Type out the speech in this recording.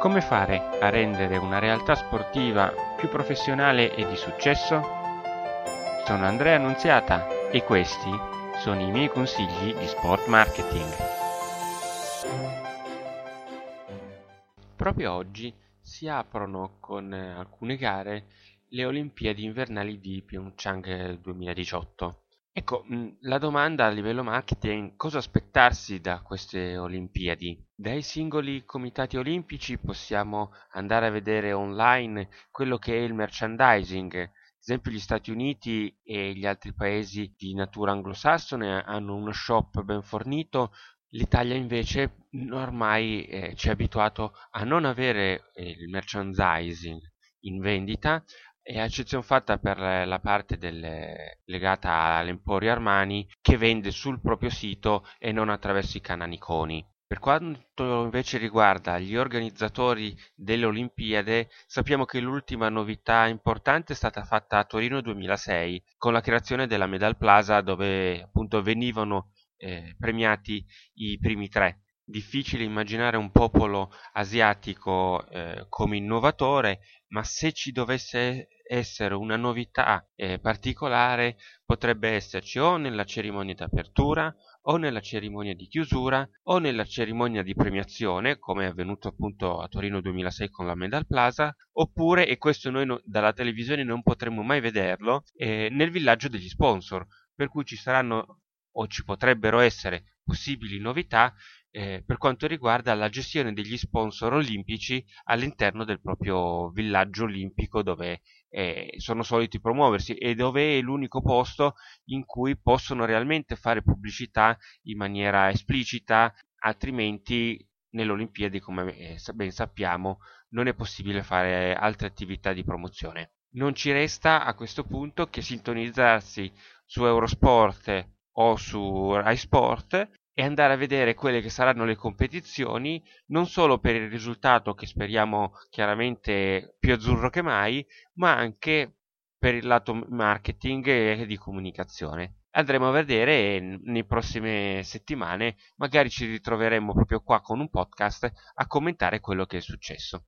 Come fare a rendere una realtà sportiva più professionale e di successo? Sono Andrea Annunziata e questi sono i miei consigli di sport marketing. Proprio oggi si aprono con alcune gare le Olimpiadi invernali di Pyeongchang 2018. Ecco, la domanda a livello marketing è cosa aspettarsi da queste Olimpiadi? Dai singoli comitati olimpici possiamo andare a vedere online quello che è il merchandising. Ad esempio gli Stati Uniti e gli altri paesi di natura anglosassone hanno uno shop ben fornito, l'Italia invece ormai eh, ci ha abituato a non avere eh, il merchandising in vendita e a eccezione fatta per la parte delle, legata all'Emporio Armani che vende sul proprio sito e non attraverso i cananiconi. Per quanto invece riguarda gli organizzatori delle Olimpiadi, sappiamo che l'ultima novità importante è stata fatta a Torino 2006 con la creazione della Medal Plaza dove appunto venivano eh, premiati i primi tre. Difficile immaginare un popolo asiatico eh, come innovatore, ma se ci dovesse essere una novità eh, particolare potrebbe esserci o nella cerimonia di apertura o nella cerimonia di chiusura o nella cerimonia di premiazione come è avvenuto appunto a Torino 2006 con la Medal Plaza oppure e questo noi no, dalla televisione non potremmo mai vederlo eh, nel villaggio degli sponsor per cui ci saranno o ci potrebbero essere possibili novità eh, per quanto riguarda la gestione degli sponsor olimpici all'interno del proprio villaggio olimpico dove eh, sono soliti promuoversi e dove è l'unico posto in cui possono realmente fare pubblicità in maniera esplicita, altrimenti nelle Olimpiadi, come eh, ben sappiamo, non è possibile fare altre attività di promozione. Non ci resta a questo punto che sintonizzarsi su Eurosport o su Rai Sport e andare a vedere quelle che saranno le competizioni, non solo per il risultato che speriamo chiaramente più azzurro che mai, ma anche per il lato marketing e di comunicazione. Andremo a vedere nelle prossime settimane, magari ci ritroveremo proprio qua con un podcast a commentare quello che è successo.